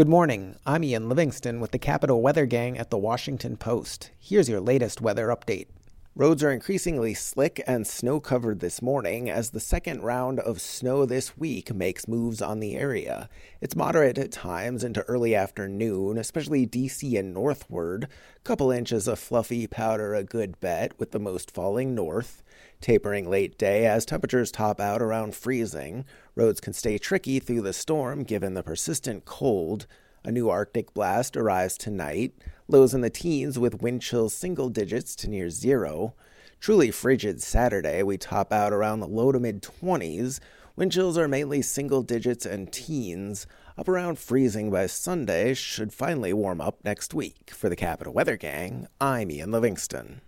Good morning. I'm Ian Livingston with the Capital Weather Gang at the Washington Post. Here's your latest weather update. Roads are increasingly slick and snow covered this morning as the second round of snow this week makes moves on the area. It's moderate at times into early afternoon, especially DC and northward. Couple inches of fluffy powder a good bet, with the most falling north. Tapering late day as temperatures top out around freezing. Roads can stay tricky through the storm given the persistent cold. A new Arctic blast arrives tonight, lows in the teens with wind chills single digits to near zero. Truly frigid Saturday, we top out around the low to mid 20s. Wind chills are mainly single digits and teens. Up around freezing by Sunday should finally warm up next week. For the Capital Weather Gang, I'm Ian Livingston.